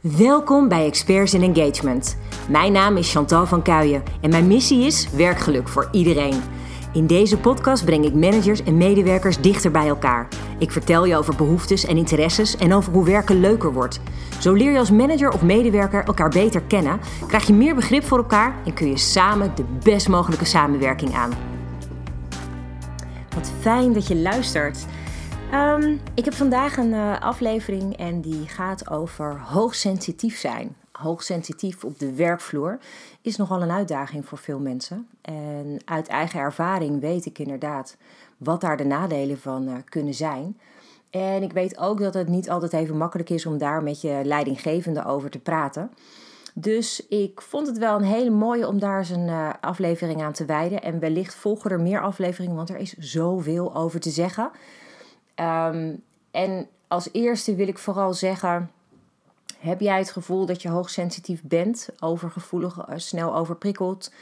Welkom bij Experts in Engagement. Mijn naam is Chantal van Kuijen en mijn missie is werkgeluk voor iedereen. In deze podcast breng ik managers en medewerkers dichter bij elkaar. Ik vertel je over behoeftes en interesses en over hoe werken leuker wordt. Zo leer je als manager of medewerker elkaar beter kennen, krijg je meer begrip voor elkaar en kun je samen de best mogelijke samenwerking aan. Wat fijn dat je luistert. Ehm, ik heb vandaag een uh, aflevering en die gaat over hoogsensitief zijn. Hoogsensitief op de werkvloer is nogal een uitdaging voor veel mensen. En uit eigen ervaring weet ik inderdaad wat daar de nadelen van uh, kunnen zijn. En ik weet ook dat het niet altijd even makkelijk is om daar met je leidinggevende over te praten. Dus ik vond het wel een hele mooie om daar eens een uh, aflevering aan te wijden. En wellicht volgen er meer afleveringen, want er is zoveel over te zeggen. Um, en als eerste wil ik vooral zeggen: heb jij het gevoel dat je hoogsensitief bent, overgevoelig, uh, snel overprikkeld?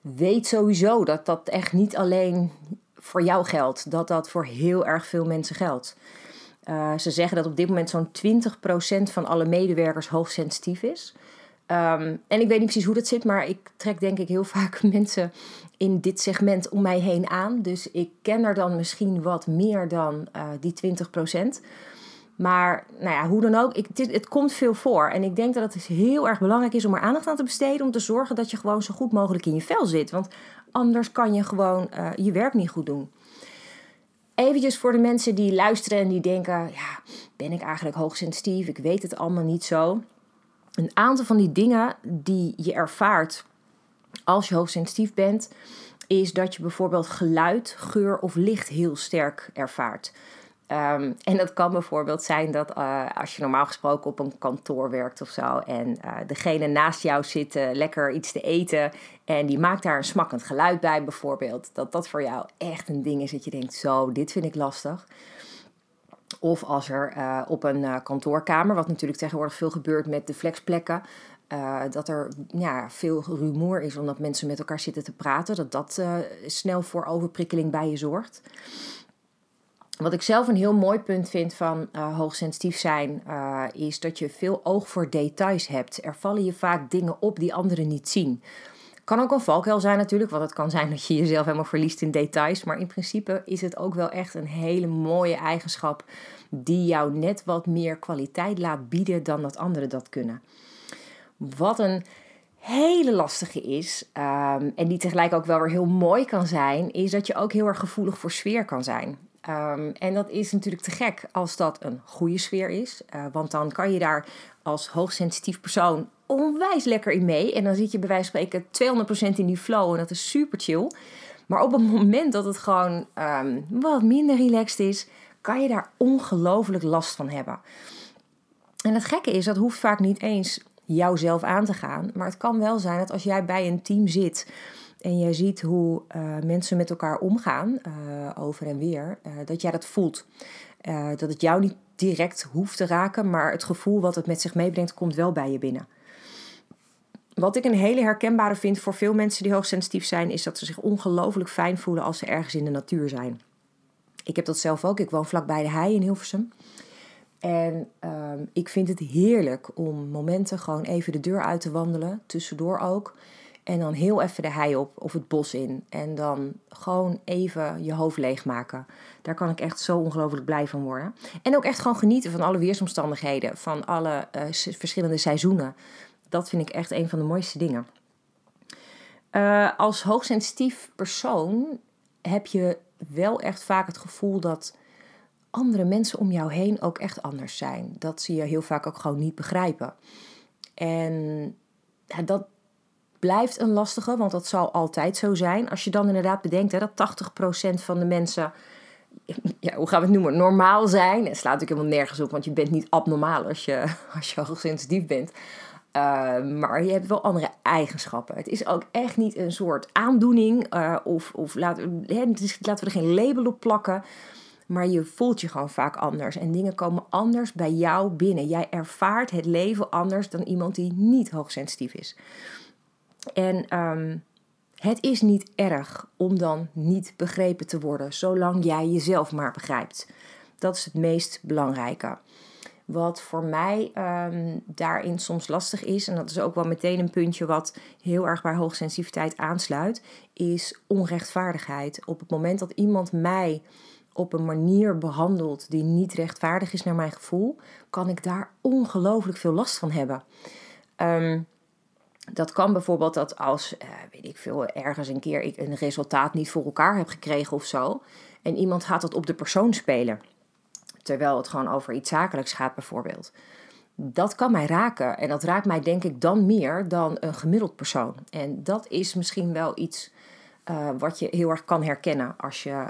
Weet sowieso dat dat echt niet alleen voor jou geldt, dat dat voor heel erg veel mensen geldt. Uh, ze zeggen dat op dit moment zo'n 20% van alle medewerkers hoogsensitief is. Um, en ik weet niet precies hoe dat zit, maar ik trek denk ik heel vaak mensen in dit segment om mij heen aan. Dus ik ken er dan misschien wat meer dan uh, die 20%. Maar nou ja, hoe dan ook, ik, het, komt veel voor. En ik denk dat het heel erg belangrijk is om er aandacht aan te besteden. Om te zorgen dat je gewoon zo goed mogelijk in je vel zit. Want anders kan je gewoon uh, je werk niet goed doen. Eventjes voor de mensen die luisteren en die denken: ja, ben ik eigenlijk hoogsensitief? Ik weet het allemaal niet zo. Een aantal van die dingen die je ervaart als je hoogsensitief bent, is dat je bijvoorbeeld geluid, geur of licht heel sterk ervaart. Um, en dat kan bijvoorbeeld zijn dat uh, als je normaal gesproken op een kantoor werkt of zo en uh, degene naast jou zit lekker iets te eten en die maakt daar een smakkend geluid bij bijvoorbeeld, dat dat voor jou echt een ding is dat je denkt zo, dit vind ik lastig. Of als er op een kantoorkamer, wat natuurlijk tegenwoordig veel gebeurt met de flexplekken, uh, dat er ja, veel rumoer is omdat mensen met elkaar zitten te praten. Dat dat snel voor overprikkeling bij je zorgt. Wat ik zelf een heel mooi punt vind van hoogsensitief zijn, is dat je veel oog voor details hebt. Er vallen je vaak dingen op die anderen niet zien. Kan ook een valkuil zijn natuurlijk, want het kan zijn dat je jezelf helemaal verliest in details. Maar in principe is het ook wel echt een hele mooie eigenschap die jou net wat meer kwaliteit laat bieden dan dat anderen dat kunnen. Wat een hele lastige is, um, en die tegelijk ook wel weer heel mooi kan zijn, is dat je ook heel erg gevoelig voor sfeer kan zijn. Um, en dat is natuurlijk te gek als dat een goede sfeer is, uh, want dan kan je daar als hoogsensitief persoon onwijs lekker in mee. En dan zit je bij wijze van spreken 200% in die flow en dat is super chill. Maar op het moment dat het gewoon um, wat minder relaxed is, kan je daar ongelooflijk last van hebben. En het gekke is, dat hoeft vaak niet eens jouzelf aan te gaan. Maar het kan wel zijn dat als jij bij een team zit en jij ziet hoe uh, mensen met elkaar omgaan, uh, over en weer, uh, dat jij dat voelt. dat het jou niet direct hoeft te raken, maar het gevoel wat het met zich meebrengt, komt wel bij je binnen. Wat ik een hele herkenbare vind voor veel mensen die hoogsensitief zijn, is dat ze zich ongelooflijk fijn voelen als ze ergens in de natuur zijn. Ik heb dat zelf ook. Ik woon vlakbij de hei in Hilversum. En um, ik vind het heerlijk om momenten gewoon even de deur uit te wandelen, tussendoor ook. En dan heel even de hei op of het bos in. En dan gewoon even je hoofd leegmaken. Daar kan ik echt zo ongelooflijk blij van worden. En ook echt gewoon genieten van alle weersomstandigheden, van alle uh, verschillende seizoenen. Dat vind ik echt een van de mooiste dingen. Uh, als hoogsensitief persoon heb je wel echt vaak het gevoel dat andere mensen om jou heen ook echt anders zijn. Dat ze je heel vaak ook gewoon niet begrijpen. En dat blijft een lastige, want dat zal altijd zo zijn. Als je dan inderdaad bedenkt hè, dat 80% van de mensen, ja, hoe gaan we het noemen, normaal zijn. Het slaat natuurlijk helemaal nergens op, want je bent niet abnormaal als je, als je hoogsensitief bent. Uh, maar je hebt wel andere eigenschappen. Het is ook echt niet een soort aandoening. Uh, of of laten, we er geen label op plakken. Maar je voelt je gewoon vaak anders. En dingen komen anders bij jou binnen. Jij ervaart het leven anders dan iemand die niet hoogsensitief is. En um, het is niet erg om dan niet begrepen te worden, zolang jij jezelf maar begrijpt. Dat is het meest belangrijke. Wat voor mij um, daarin soms lastig is, en dat is ook wel meteen een puntje wat heel erg bij hoogsensitiviteit aansluit, is onrechtvaardigheid. Op het moment dat iemand mij op een manier behandelt die niet rechtvaardig is naar mijn gevoel, kan ik daar ongelooflijk veel last van hebben. Um, dat kan bijvoorbeeld dat als, uh, weet ik veel, ergens een keer ik een resultaat niet voor elkaar heb gekregen of zo. En iemand gaat dat op de persoon spelen. Terwijl het gewoon over iets zakelijks gaat bijvoorbeeld. Dat kan mij raken. En dat raakt mij denk ik dan meer dan een gemiddeld persoon. En dat is misschien wel iets uh, wat je heel erg kan herkennen als je uh,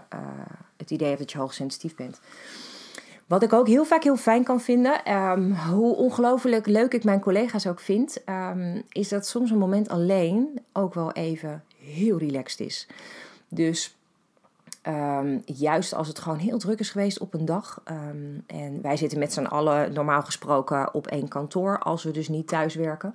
het idee hebt dat je hoogsensitief bent. Wat ik ook heel vaak heel fijn kan vinden, um, hoe ongelooflijk leuk ik mijn collega's ook vind, um, is dat soms een moment alleen ook wel even heel relaxed is. Dus um, juist als het gewoon heel druk is geweest op een dag. en wij zitten met z'n allen normaal gesproken op één kantoor, als we dus niet thuis werken.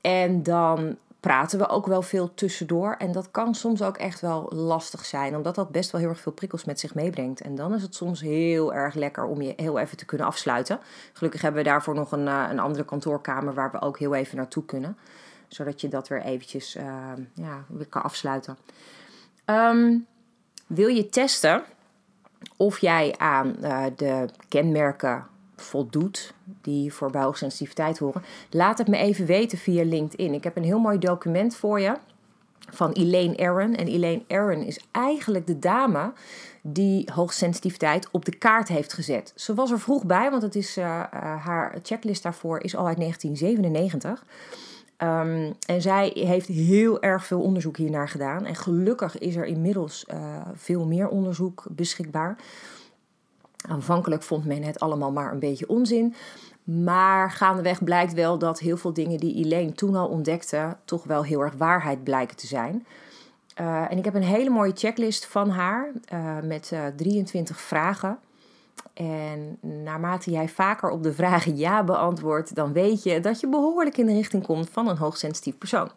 En dan praten we ook wel veel tussendoor. En dat kan soms ook echt wel lastig zijn, omdat dat best wel heel erg veel prikkels met zich meebrengt. En dan is het soms heel erg lekker om je heel even te kunnen afsluiten. Gelukkig hebben we daarvoor nog een, uh, een andere kantoorkamer waar we ook heel even naartoe kunnen. Zodat je dat weer eventjes uh, ja, weer kan afsluiten. Um, wil je testen of jij aan uh, de kenmerken voldoet, die voor buigsensitiviteit horen, laat het me even weten via LinkedIn. Ik heb een heel mooi document voor je van Elaine Aaron. En Elaine Aaron is eigenlijk de dame die hoogsensitiviteit op de kaart heeft gezet. Ze was er vroeg bij, want het is, uh, uh, haar checklist daarvoor is al uit 1997. Um, en zij heeft heel erg veel onderzoek hiernaar gedaan. En gelukkig is er inmiddels uh, veel meer onderzoek beschikbaar. Aanvankelijk vond men het allemaal maar een beetje onzin. Maar gaandeweg blijkt wel dat heel veel dingen die Elaine toen al ontdekte, toch wel heel erg waarheid blijken te zijn. Uh, en ik heb een hele mooie checklist van haar uh, met uh, 23 vragen. En naarmate jij vaker op de vragen ja beantwoordt, dan weet je dat je behoorlijk in de richting komt van een hoogsensitief persoon.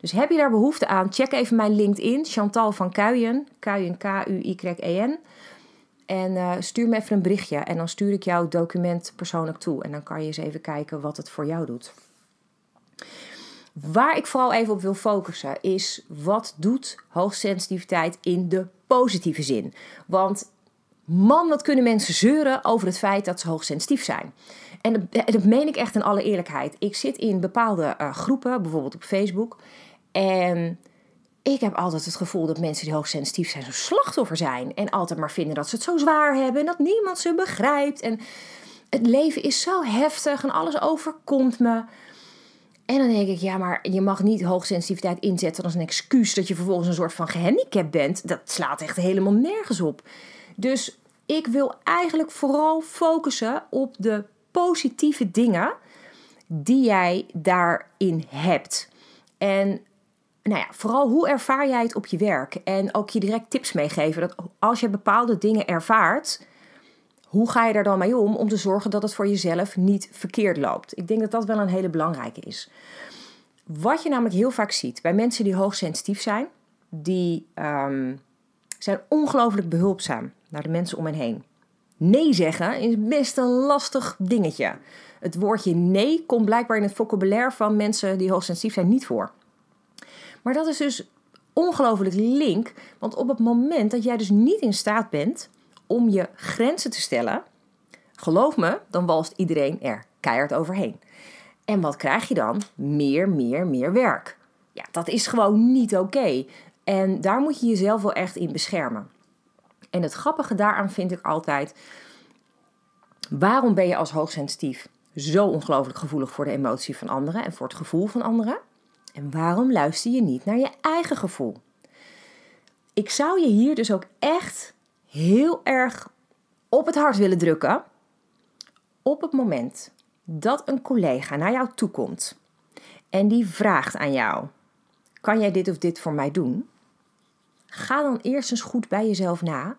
Dus heb je daar behoefte aan, check even mijn LinkedIn, Chantal van Kuijen, Kuijen K-U-Y-E-N. En uh, stuur me even een berichtje en dan stuur ik jouw document persoonlijk toe. En dan kan je eens even kijken wat het voor jou doet. Waar ik vooral even op wil focussen is wat doet hoogsensitiviteit in de positieve zin? Want man, wat kunnen mensen zeuren over het feit dat ze hoogsensitief zijn? En dat, dat meen ik echt in alle eerlijkheid. Ik zit in bepaalde uh, groepen, bijvoorbeeld op Facebook. En ik heb altijd het gevoel dat mensen die hoogsensitief zijn zo'n slachtoffer zijn. En altijd maar vinden dat ze het zo zwaar hebben en dat niemand ze begrijpt. En het leven is zo heftig en alles overkomt me. En dan denk ik, ja, maar je mag niet hoogsensitiviteit inzetten als een excuus dat je vervolgens een soort van gehandicapt bent. Dat slaat echt helemaal nergens op. Dus ik wil eigenlijk vooral focussen op de positieve dingen die jij daarin hebt. En nou ja, vooral hoe ervaar jij het op je werk? En ook je direct tips meegeven. Dat als je bepaalde dingen ervaart, hoe ga je daar dan mee om? Om te zorgen dat het voor jezelf niet verkeerd loopt. Ik denk dat dat wel een hele belangrijke is. Wat je namelijk heel vaak ziet bij mensen die hoogsensitief zijn, die um, zijn ongelooflijk behulpzaam naar de mensen om hen heen. Nee zeggen is best een lastig dingetje. Het woordje nee komt blijkbaar in het vocabulaire van mensen die hoogsensitief zijn niet voor. Maar dat is dus ongelooflijk link, want op het moment dat jij dus niet in staat bent om je grenzen te stellen, geloof me, dan walst iedereen er keihard overheen. En wat krijg je dan? Meer, meer, meer werk. Ja, dat is gewoon niet oké. En daar moet je jezelf wel echt in beschermen. En het grappige daaraan vind ik altijd: waarom ben je als hoogsensitief zo ongelooflijk gevoelig voor de emotie van anderen en voor het gevoel van anderen? En waarom luister je niet naar je eigen gevoel? Ik zou je hier dus ook echt heel erg op het hart willen drukken. Op het moment dat een collega naar jou toe komt en die vraagt aan jou: Kan jij dit of dit voor mij doen? Ga dan eerst eens goed bij jezelf na.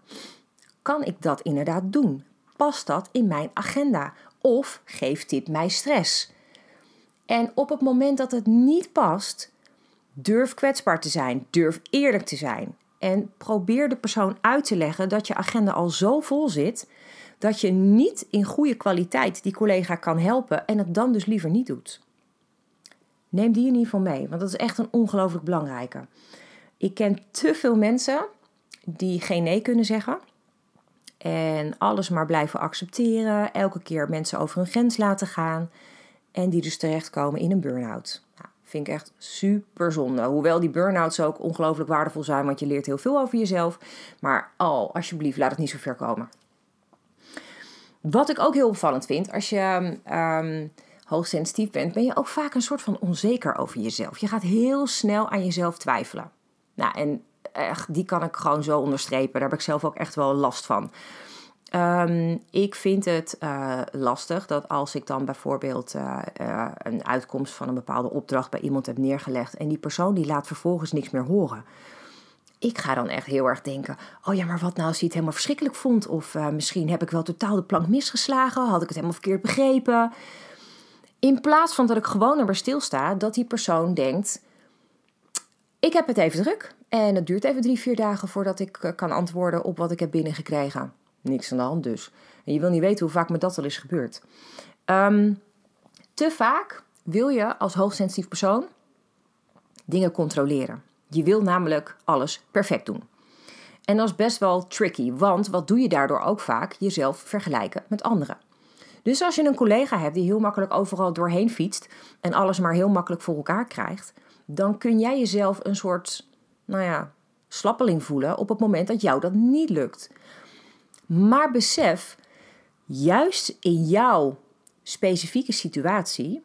Kan ik dat inderdaad doen? Past dat in mijn agenda? Of geeft dit mij stress? En op het moment dat het niet past, durf kwetsbaar te zijn, durf eerlijk te zijn. En probeer de persoon uit te leggen dat je agenda al zo vol zit dat je niet in goede kwaliteit die collega kan helpen en het dan dus liever niet doet. Neem die in ieder geval mee, want dat is echt een ongelooflijk belangrijke. Ik ken te veel mensen die geen nee kunnen zeggen. En alles maar blijven accepteren. Elke keer mensen over hun grens laten gaan. En die dus terechtkomen in een burn-out. Nou, vind ik echt super zonde. Hoewel die burn-outs ook ongelooflijk waardevol zijn. Want je leert heel veel over jezelf. Maar al, alsjeblieft, laat het niet zo ver komen. Wat ik ook heel opvallend vind. Als je um, hoogsensitief bent. Ben je ook vaak een soort van onzeker over jezelf. Je gaat heel snel aan jezelf twijfelen. Nou, en echt, die kan ik gewoon zo onderstrepen. Daar heb ik zelf ook echt wel last van. Um, ik vind het uh, lastig dat als ik dan bijvoorbeeld uh, uh, een uitkomst van een bepaalde opdracht bij iemand heb neergelegd en die persoon die laat vervolgens niks meer horen. Ik ga dan echt heel erg denken: oh ja, maar wat nou als hij het helemaal verschrikkelijk vond? Of misschien heb ik wel totaal de plank misgeslagen, had ik het helemaal verkeerd begrepen. In plaats van dat ik gewoon erbij stilsta, dat die persoon denkt: ik heb het even druk. En het duurt even drie, vier dagen voordat ik eh, kan antwoorden op wat ik heb binnengekregen. Niks aan de hand dus. En je wil niet weten hoe vaak me dat al is gebeurd. Um, te vaak wil je als hoogsensitief persoon dingen controleren. Je wil namelijk alles perfect doen. En dat is best wel tricky, want wat doe je daardoor ook vaak? Jezelf vergelijken met anderen. Dus als je een collega hebt die heel makkelijk overal doorheen fietst en alles maar heel makkelijk voor elkaar krijgt, dan kun jij jezelf een soort nou ja, slappeling voelen op het moment dat jou dat niet lukt. Maar besef, juist in jouw specifieke situatie,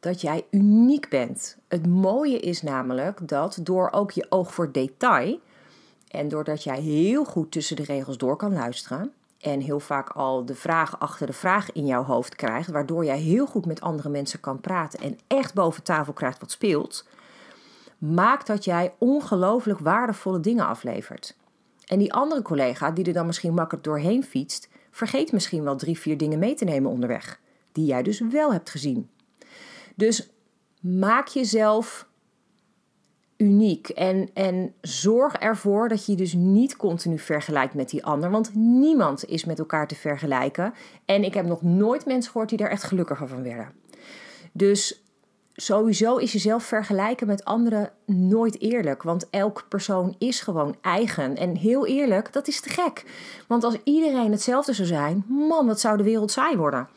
dat jij uniek bent. Het mooie is namelijk dat door ook je oog voor detail en doordat jij heel goed tussen de regels door kan luisteren en heel vaak al de vraag achter de vraag in jouw hoofd krijgt, waardoor jij heel goed met andere mensen kan praten en echt boven tafel krijgt wat speelt, maakt dat jij ongelooflijk waardevolle dingen aflevert. En die andere collega, die er dan misschien makkelijk doorheen fietst, vergeet misschien wel drie, vier dingen mee te nemen onderweg, die jij dus wel hebt gezien. Dus maak jezelf uniek en, en zorg ervoor dat je dus niet continu vergelijkt met die ander, want niemand is met elkaar te vergelijken. En ik heb nog nooit mensen gehoord die daar echt gelukkiger van werden. Dus sowieso is jezelf vergelijken met anderen nooit eerlijk. Want elke persoon is gewoon eigen. En heel eerlijk, dat is te gek. Want als iedereen hetzelfde zou zijn, man, wat zou de wereld saai worden.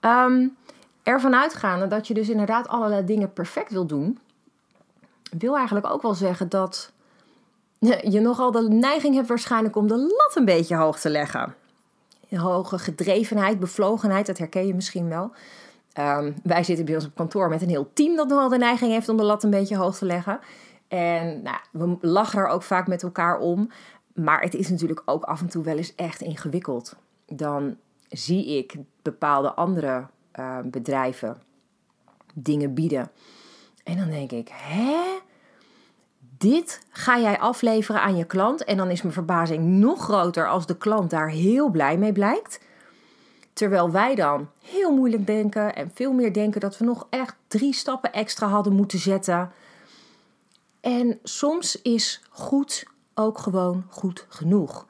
Um, ervan uitgaande dat je dus inderdaad allerlei dingen perfect wil doen, wil eigenlijk ook wel zeggen dat je nogal de neiging hebt waarschijnlijk om de lat een beetje hoog te leggen. Hoge gedrevenheid, bevlogenheid, dat herken je misschien wel. Um, wij zitten bij ons op kantoor met een heel team dat nogal de neiging heeft om de lat een beetje hoog te leggen. En nou, we lachen er ook vaak met elkaar om. Maar het is natuurlijk ook af en toe wel eens echt ingewikkeld. Dan zie ik bepaalde andere uh, bedrijven dingen bieden. En dan denk ik, hè? Dit ga jij afleveren aan je klant. En dan is mijn verbazing nog groter als de klant daar heel blij mee blijkt. Terwijl wij dan heel moeilijk denken en veel meer denken dat we nog echt drie stappen extra hadden moeten zetten. En soms is goed ook gewoon goed genoeg.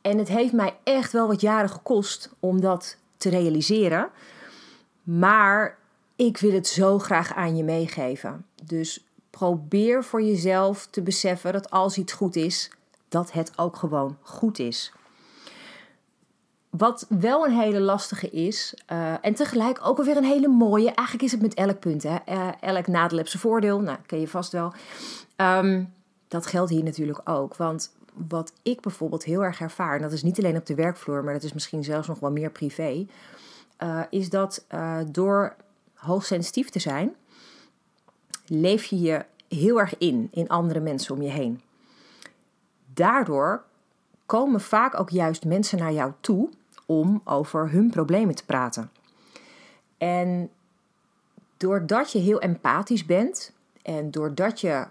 En het heeft mij echt wel wat jaren gekost om dat te realiseren. Maar ik wil het zo graag aan je meegeven. Dus probeer voor jezelf te beseffen dat als iets goed is, dat het ook gewoon goed is. Wat wel een hele lastige is, uh, en tegelijk ook alweer een hele mooie. Eigenlijk is het met elk punt, hè? Uh, elk nadeel heeft zijn voordeel. Nou, ken je vast wel. Um, dat geldt hier natuurlijk ook. Want wat ik bijvoorbeeld heel erg ervaar, en dat is niet alleen op de werkvloer, maar dat is misschien zelfs nog wel meer privé, uh, is dat door hoogsensitief te zijn, leef je je heel erg in, in andere mensen om je heen. Daardoor komen vaak ook juist mensen naar jou toe om over hun problemen te praten. En doordat je heel empathisch bent en doordat je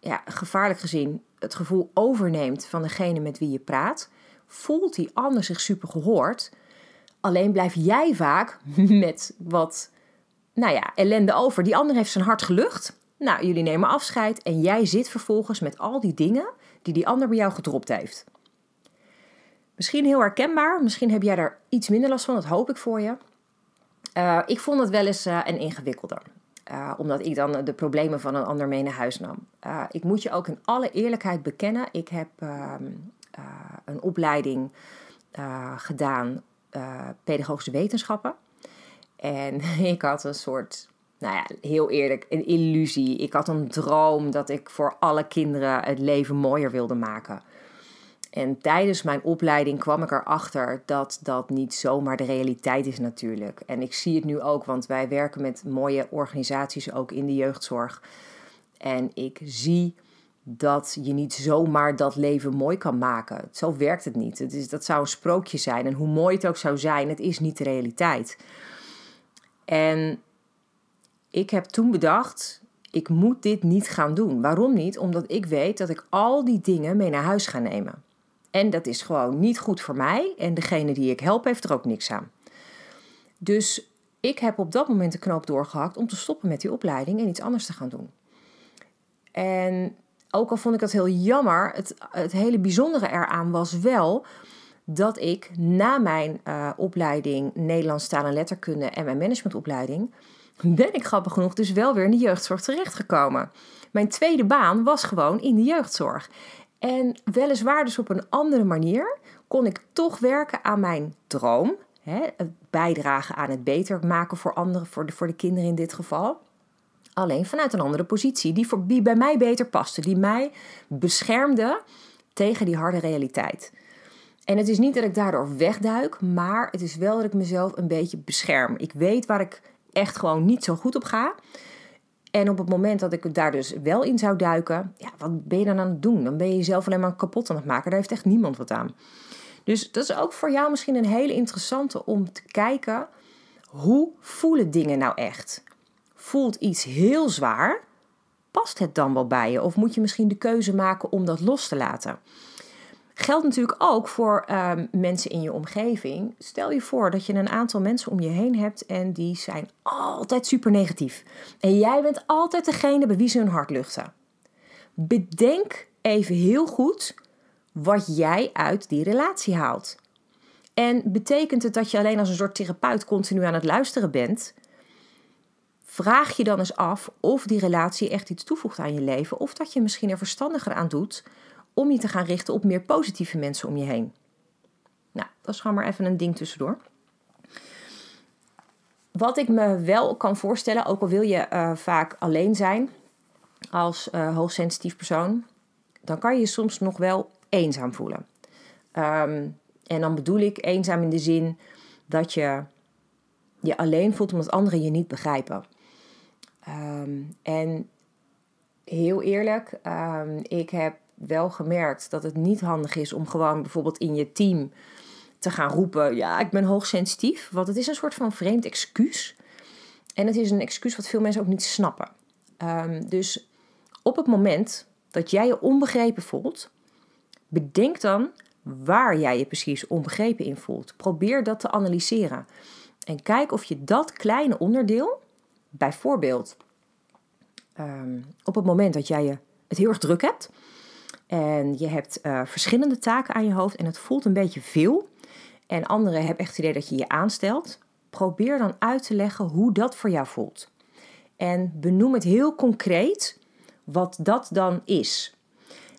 ja, gevaarlijk gezien het gevoel overneemt van degene met wie je praat, voelt die ander zich super gehoord. Alleen blijf jij vaak met wat nou ja, ellende over. Die ander heeft zijn hart gelucht. Nou, jullie nemen afscheid en jij zit vervolgens met al die dingen die die ander bij jou gedropt heeft. Misschien heel herkenbaar, misschien heb jij daar iets minder last van, dat hoop ik voor je. Uh, ik vond het wel eens een ingewikkelder. Uh, omdat ik dan de problemen van een ander mee naar huis nam. Uh, ik moet je ook in alle eerlijkheid bekennen. Ik heb uh, een opleiding gedaan, pedagogische wetenschappen. En ik had een soort, nou ja, heel eerlijk, een illusie. Ik had een droom dat ik voor alle kinderen het leven mooier wilde maken. En tijdens mijn opleiding kwam ik erachter dat dat niet zomaar de realiteit is natuurlijk. En ik zie het nu ook, want wij werken met mooie organisaties ook in de jeugdzorg. En ik zie dat je niet zomaar dat leven mooi kan maken. Zo werkt het niet. Is, dat zou een sprookje zijn. En hoe mooi het ook zou zijn, het is niet de realiteit. En ik heb toen bedacht, ik moet dit niet gaan doen. Waarom niet? Omdat ik weet dat ik al die dingen mee naar huis ga nemen. En dat is gewoon niet goed voor mij. En degene die ik help heeft er ook niks aan. Dus ik heb op dat moment de knoop doorgehakt om te stoppen met die opleiding en iets anders te gaan doen. En ook al vond ik dat heel jammer, het, het hele bijzondere eraan was wel dat ik na mijn uh, opleiding Nederlands taal en letterkunde en mijn managementopleiding ben ik grappig genoeg dus wel weer in de jeugdzorg terechtgekomen. Mijn tweede baan was gewoon in de jeugdzorg. En weliswaar dus op een andere manier kon ik toch werken aan mijn droom. Hè, het bijdragen aan het beter maken voor anderen, voor de, voor de kinderen in dit geval. Alleen vanuit een andere positie, die, voor, die bij mij beter paste. Die mij beschermde tegen die harde realiteit. En het is niet dat ik daardoor wegduik, maar het is wel dat ik mezelf een beetje bescherm. Ik weet waar ik echt gewoon niet zo goed op ga. En op het moment dat ik daar dus wel in zou duiken, ja, wat ben je dan aan het doen? Dan ben je jezelf alleen maar kapot aan het maken. Daar heeft echt niemand wat aan. Dus dat is ook voor jou misschien een hele interessante om te kijken. Hoe voelen dingen nou echt? Voelt iets heel zwaar? Past het dan wel bij je? Of moet je misschien de keuze maken om dat los te laten? Geldt natuurlijk ook voor um, mensen in je omgeving. Stel je voor dat je een aantal mensen om je heen hebt en die zijn altijd super negatief. En jij bent altijd degene bij wie ze hun hart luchten. Bedenk even heel goed wat jij uit die relatie haalt. En betekent het dat je alleen als een soort therapeut continu aan het luisteren bent? Vraag je dan eens af of die relatie echt iets toevoegt aan je leven, of dat je misschien er verstandiger aan doet om je te gaan richten op meer positieve mensen om je heen. Nou, dat is gewoon maar even een ding tussendoor. Wat ik me wel kan voorstellen, ook al wil je uh, vaak alleen zijn als uh, hoogsensitief persoon, dan kan je je soms nog wel eenzaam voelen. Um, en dan bedoel ik eenzaam in de zin dat je je alleen voelt omdat anderen je niet begrijpen. Um, en heel eerlijk, um, ik heb wel gemerkt dat het niet handig is om gewoon bijvoorbeeld in je team te gaan roepen: Ja, ik ben hoogsensitief. Want het is een soort van vreemd excuus. En het is een excuus wat veel mensen ook niet snappen. Um, dus op het moment dat jij je onbegrepen voelt, bedenk dan waar jij je precies onbegrepen in voelt. Probeer dat te analyseren. En kijk of je dat kleine onderdeel, bijvoorbeeld um, op het moment dat jij je het heel erg druk hebt, en je hebt uh, verschillende taken aan je hoofd en het voelt een beetje veel. En anderen hebben echt het idee dat je je aanstelt. Probeer dan uit te leggen hoe dat voor jou voelt. En benoem het heel concreet wat dat dan is.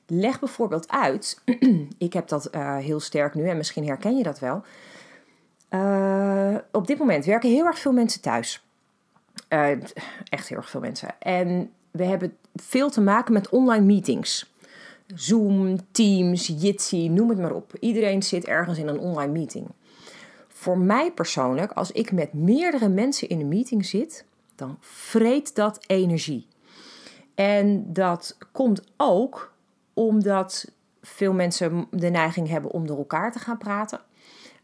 Leg bijvoorbeeld uit, ik heb dat uh, heel sterk nu en misschien herken je dat wel. Uh, op dit moment werken heel erg veel mensen thuis. Uh, echt heel erg veel mensen. En we hebben veel te maken met online meetings. Zoom, Teams, Jitsi, noem het maar op. Iedereen zit ergens in een online meeting. Voor mij persoonlijk, als ik met meerdere mensen in een meeting zit, dan vreet dat energie. En dat komt ook omdat veel mensen de neiging hebben om door elkaar te gaan praten.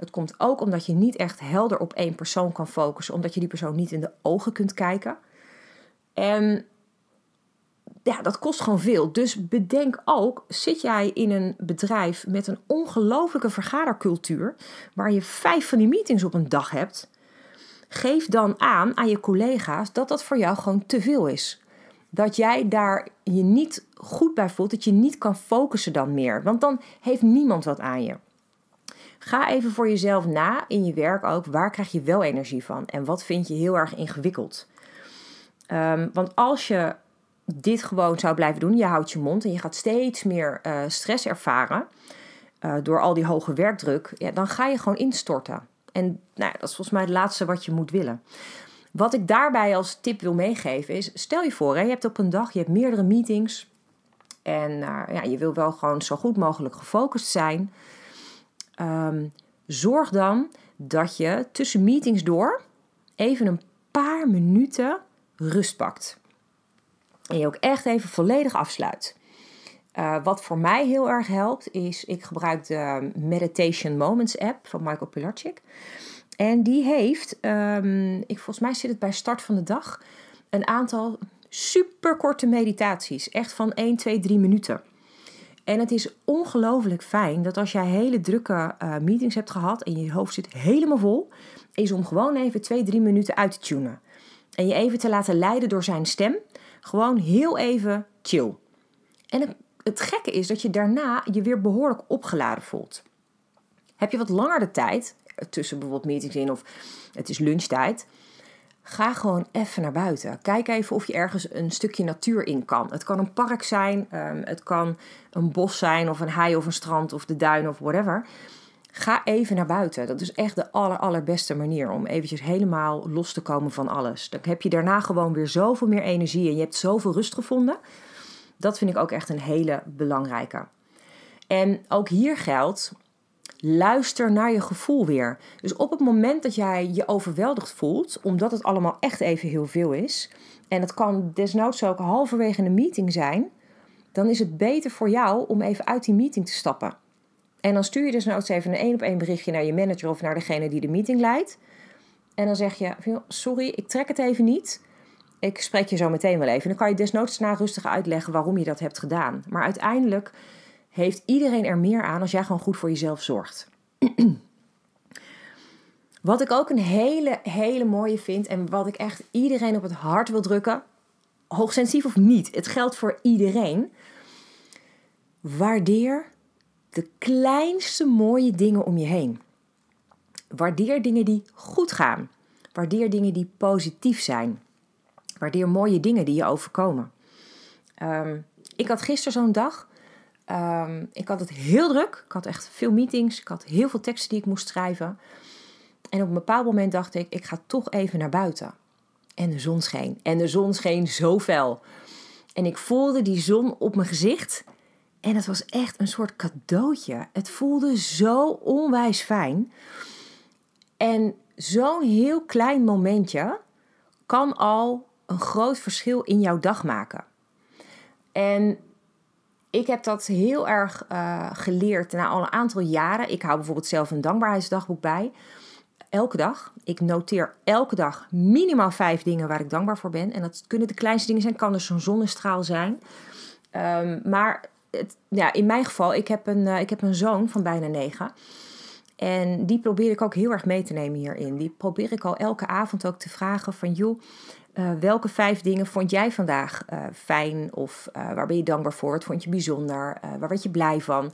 Het komt ook omdat je niet echt helder op één persoon kan focussen, omdat je die persoon niet in de ogen kunt kijken. En ja, dat kost gewoon veel. Dus bedenk ook, zit jij in een bedrijf met een ongelofelijke vergadercultuur, waar je vijf van die meetings op een dag hebt, geef dan aan aan je collega's dat dat voor jou gewoon te veel is. Dat jij daar je niet goed bij voelt, dat je niet kan focussen dan meer. Want dan heeft niemand wat aan je. Ga even voor jezelf na in je werk ook. Waar krijg je wel energie van? En wat vind je heel erg ingewikkeld? Ehm, want als je dit gewoon zou blijven doen, je houdt je mond en je gaat steeds meer uh, stress ervaren uh, door al die hoge werkdruk, ja, dan ga je gewoon instorten. En nou dat is volgens mij het laatste wat je moet willen. Wat ik daarbij als tip wil meegeven is: stel je voor, hè, je hebt op een dag je hebt meerdere meetings en uh, ja, je wil wel gewoon zo goed mogelijk gefocust zijn. Um, zorg dan dat je tussen meetings door even een paar minuten rust pakt. En je ook echt even volledig afsluit. Uh, wat voor mij heel erg helpt, is ik gebruik de Meditation Moments app van Michael Pilarczyk. En die heeft, um, ik, volgens mij zit het bij start van de dag, een aantal super korte meditaties. Echt van 1, 2, 3 minuten. En het is ongelooflijk fijn dat als jij hele drukke uh, meetings hebt gehad en je hoofd zit helemaal vol, is om gewoon even 2, 3 minuten uit te tunen. En je even te laten leiden door zijn stem. Gewoon heel even chill. En het, het gekke is dat je daarna je weer behoorlijk opgeladen voelt. Heb je wat langer de tijd, tussen bijvoorbeeld meetings in of het is lunchtijd, ga gewoon even naar buiten. Kijk even of je ergens een stukje natuur in kan. Het kan een park zijn, um, het kan een bos zijn of een hei of een strand of de duin of whatever. Ga even naar buiten. Dat is echt de aller, allerbeste manier om eventjes helemaal los te komen van alles. Dan heb je daarna gewoon weer zoveel meer energie en je hebt zoveel rust gevonden. Dat vind ik ook echt een hele belangrijke. En ook hier geldt, luister naar je gevoel weer. Dus op het moment dat jij je overweldigd voelt, omdat het allemaal echt even heel veel is, en het kan desnoods ook halverwege een meeting zijn, dan is het beter voor jou om even uit die meeting te stappen. En dan stuur je nou even een één op één berichtje naar je manager of naar degene die de meeting leidt. En dan zeg je: Sorry, ik trek het even niet. Ik spreek je zo meteen wel even. Dan kan je desnoods na rustig uitleggen waarom je dat hebt gedaan. Maar uiteindelijk heeft iedereen er meer aan als jij gewoon goed voor jezelf zorgt. wat ik ook een hele, hele mooie vind en wat ik echt iedereen op het hart wil drukken, hoogsensitief of niet, het geldt voor iedereen. Waardeer de kleinste mooie dingen om je heen. Waardeer dingen die goed gaan. Waardeer dingen die positief zijn. Waardeer mooie dingen die je overkomen. Ehm, ik had gisteren zo'n dag. Um, ik had het heel druk. Ik had echt veel meetings. Ik had heel veel teksten die ik moest schrijven. En op een bepaald moment dacht ik, ik ga toch even naar buiten. En de zon scheen. En de zon scheen zo fel. En ik voelde die zon op mijn gezicht. En het was echt een soort cadeautje. Het voelde zo onwijs fijn. En zo'n heel klein momentje kan al een groot verschil in jouw dag maken. En ik heb dat heel erg uh, geleerd na al een aantal jaren. Ik hou bijvoorbeeld zelf een dankbaarheidsdagboek bij. Elke dag. Ik noteer elke dag minimaal vijf dingen waar ik dankbaar voor ben. En dat kunnen de kleinste dingen zijn. Kan dus zo'n zonnestraal zijn. Um, maar het, ja, in mijn geval, ik heb, een, uh, ik heb een zoon van bijna negen. En die probeer ik ook heel erg mee te nemen hierin. Die probeer ik al elke avond ook te vragen van... joh, uh, welke vijf dingen vond jij vandaag uh, fijn? Of waar ben je dankbaar voor? Wat vond je bijzonder? waar werd je blij van?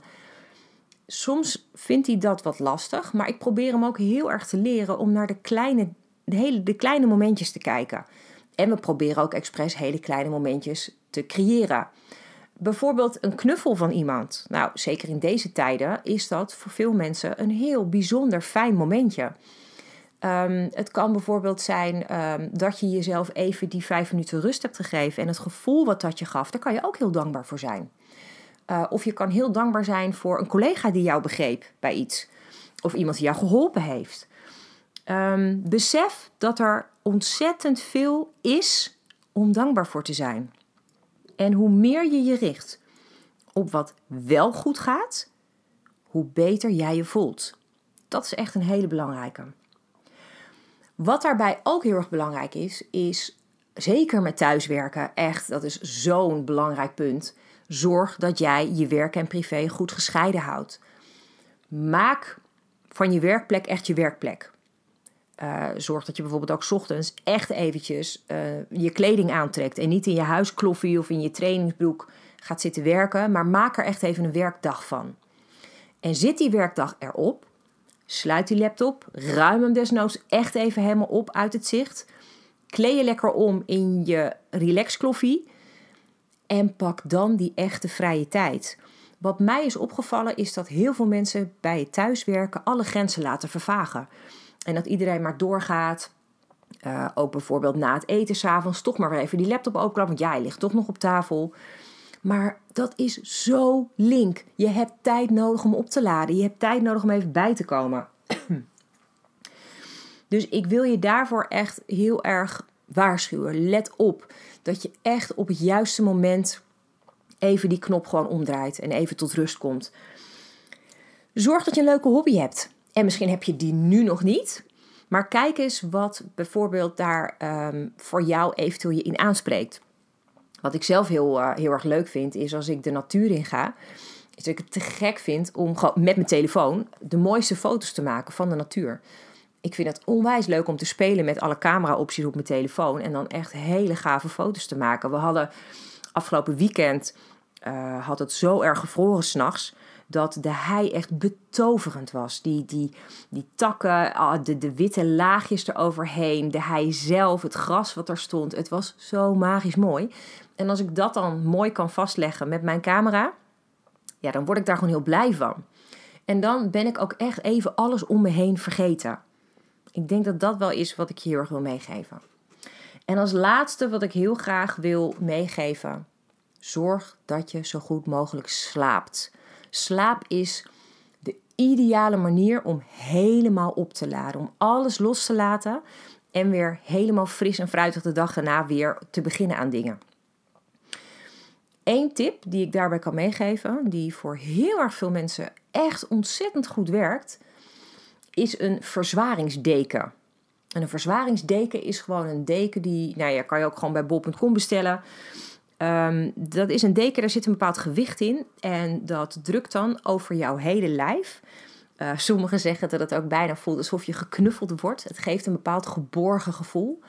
Soms vindt hij dat wat lastig. Maar ik probeer hem ook heel erg te leren om naar de kleine, de hele, de kleine momentjes te kijken. En we proberen ook expres hele kleine momentjes te creëren. Bijvoorbeeld een knuffel van iemand. Nou, zeker in deze tijden is dat voor veel mensen een heel bijzonder fijn momentje. Um, het kan bijvoorbeeld zijn um, dat je jezelf even die vijf minuten rust hebt gegeven en het gevoel wat dat je gaf, daar kan je ook heel dankbaar voor zijn. Uh, of je kan heel dankbaar zijn voor een collega die jou begreep bij iets, of iemand die jou geholpen heeft. Um, besef dat er ontzettend veel is om dankbaar voor te zijn. En hoe meer je je richt op wat wel goed gaat, hoe beter jij je voelt. Dat is echt een hele belangrijke. Wat daarbij ook heel erg belangrijk is, is zeker met thuiswerken, echt, dat is zo'n belangrijk punt. Zorg dat jij je werk en privé goed gescheiden houdt. Maak van je werkplek echt je werkplek. Uh, zorg dat je bijvoorbeeld ook ochtends echt eventjes uh, je kleding aantrekt. En niet in je huiskloffie of in je trainingsbroek gaat zitten werken. Maar maak er echt even een werkdag van. En zit die werkdag erop. Sluit die laptop, ruim hem desnoods echt even helemaal op uit het zicht. Kleed je lekker om in je relaxkloffie en pak dan die echte vrije tijd. Wat mij is opgevallen is dat heel veel mensen bij het thuiswerken alle grenzen laten vervagen. En dat iedereen maar doorgaat. Uh, ook bijvoorbeeld na het eten s'avonds toch maar weer even die laptop openklappen. Want ja, hij ligt toch nog op tafel. Maar dat is zo link. Je hebt tijd nodig om op te laden. Je hebt tijd nodig om even bij te komen. dus ik wil je daarvoor echt heel erg waarschuwen. Let op dat je echt op het juiste moment even die knop gewoon omdraait en even tot rust komt. Zorg dat je een leuke hobby hebt. En misschien heb je die nu nog niet. Maar kijk eens wat bijvoorbeeld daar um, voor jou eventueel je in aanspreekt. Wat ik zelf heel, uh, heel erg leuk vind, is als ik de natuur in ga. Is dat ik het te gek vind om gewoon met mijn telefoon de mooiste foto's te maken van de natuur. Ik vind het onwijs leuk om te spelen met alle camera-opties op mijn telefoon. En dan echt hele gave foto's te maken. We hadden afgelopen weekend uh, had het zo erg gevroren s'nachts dat de hei echt betoverend was. Die, die, die takken, ah, de, de witte laagjes eroverheen, de hei zelf, het gras wat er stond. Het was zo magisch mooi. En als ik dat dan mooi kan vastleggen met mijn camera, ja, dan word ik daar gewoon heel blij van. En dan ben ik ook echt even alles om me heen vergeten. Ik denk dat dat wel is wat ik je heel erg wil meegeven. En als laatste wat ik heel graag wil meegeven, zorg dat je zo goed mogelijk slaapt. Slaap is de ideale manier om helemaal op te laden, om alles los te laten en weer helemaal fris en fruitig de dag daarna weer te beginnen aan dingen. Eén tip die ik daarbij kan meegeven, die voor heel erg veel mensen echt ontzettend goed werkt, is een verzwaringsdeken. En een verzwaringsdeken is gewoon een deken die, nou ja, kan je ook gewoon bij bol.com bestellen. Um, dat is een deken, daar zit een bepaald gewicht in. En dat drukt dan over jouw hele lijf. Uh, sommigen zeggen dat het ook bijna voelt alsof je geknuffeld wordt. Het geeft een bepaald geborgen gevoel.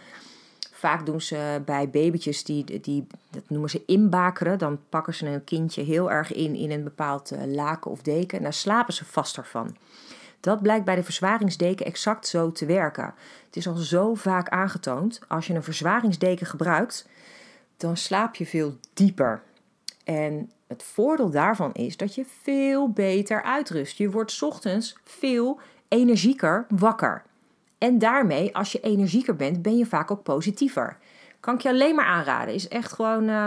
Vaak doen ze bij babytjes, die, die, dat noemen ze inbakeren. Dan pakken ze een kindje heel erg in in een bepaald uh, laken of deken. En daar slapen ze vaster van. Dat blijkt bij de verzwaringsdeken exact zo te werken. Het is al zo vaak aangetoond. Als je een verzwaringsdeken gebruikt, dan slaap je veel dieper. En het voordeel daarvan is dat je veel beter uitrust. Je wordt ochtends veel energieker wakker. En daarmee, als je energieker bent, ben je vaak ook positiever. Kan ik je alleen maar aanraden. Is echt gewoon uh,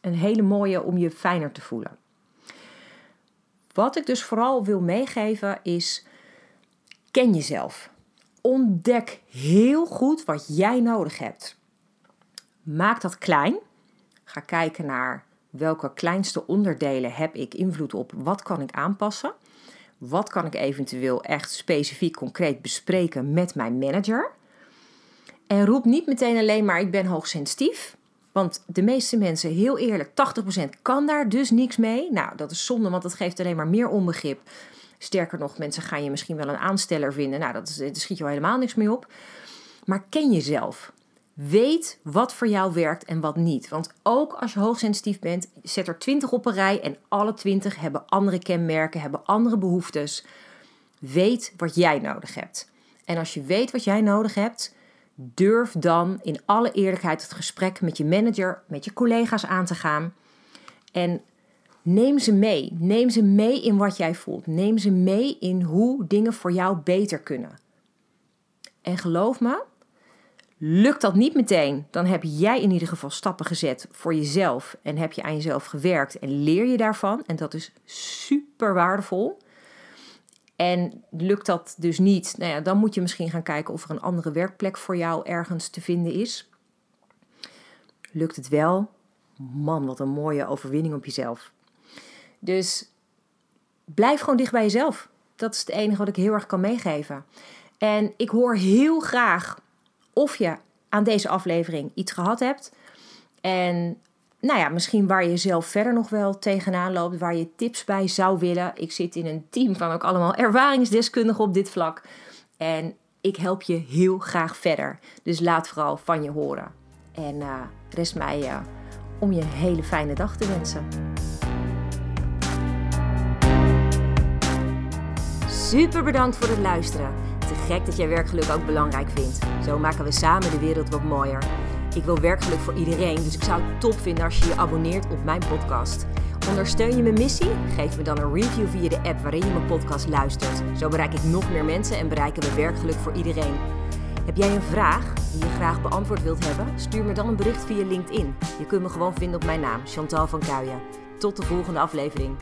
een hele mooie om je fijner te voelen. Wat ik dus vooral wil meegeven is: ken jezelf. Ontdek heel goed wat jij nodig hebt. Maak dat klein. Ga kijken naar welke kleinste onderdelen heb ik invloed op. Wat kan ik aanpassen? Wat kan ik eventueel echt specifiek concreet bespreken met mijn manager? En roep niet meteen alleen maar ik ben hoogsensitief. Want de meeste mensen, heel eerlijk, 80% kan daar dus niks mee. Nou, dat is zonde, want dat geeft alleen maar meer onbegrip. Sterker nog, mensen gaan je misschien wel een aansteller vinden. Nou, dat, is, daar schiet je al helemaal niks mee op. Maar ken jezelf. Weet wat voor jou werkt en wat niet. Want ook als je hoogsensitief bent, zet er 20 op een rij en alle 20 hebben andere kenmerken, hebben andere behoeftes. Weet wat jij nodig hebt. En als je weet wat jij nodig hebt, durf dan in alle eerlijkheid het gesprek met je manager, met je collega's aan te gaan. En neem ze mee. Neem ze mee in wat jij voelt. Neem ze mee in hoe dingen voor jou beter kunnen. En geloof me, Lukt dat niet meteen, dan heb jij in ieder geval stappen gezet voor jezelf en heb je aan jezelf gewerkt en leer je daarvan. En dat is super waardevol. En lukt dat dus niet, nou ja, dan moet je misschien gaan kijken of er een andere werkplek voor jou ergens te vinden is. Lukt het wel? Man, wat een mooie overwinning op jezelf. Dus blijf gewoon dicht bij jezelf. Dat is het enige wat ik heel erg kan meegeven. En ik hoor heel graag of je aan deze aflevering iets gehad hebt. En nou ja, misschien waar je zelf verder nog wel tegenaan loopt, waar je tips bij zou willen. Ik zit in een team van ook allemaal ervaringsdeskundigen op dit vlak. En ik help je heel graag verder. Dus laat vooral van je horen. En uh, rest mij uh, om je een hele fijne dag te wensen. Super bedankt voor het luisteren. Gek dat jij werkgeluk ook belangrijk vindt. Zo maken we samen de wereld wat mooier. Ik wil werkgeluk voor iedereen, dus ik zou het top vinden als je je abonneert op mijn podcast. Ondersteun je mijn missie? Geef me dan een review via de app waarin je mijn podcast luistert. Zo bereik ik nog meer mensen en bereiken we werkgeluk voor iedereen. Heb jij een vraag die je graag beantwoord wilt hebben? Stuur me dan een bericht via LinkedIn. Je kunt me gewoon vinden op mijn naam, Chantal van Kuijen. Tot de volgende aflevering.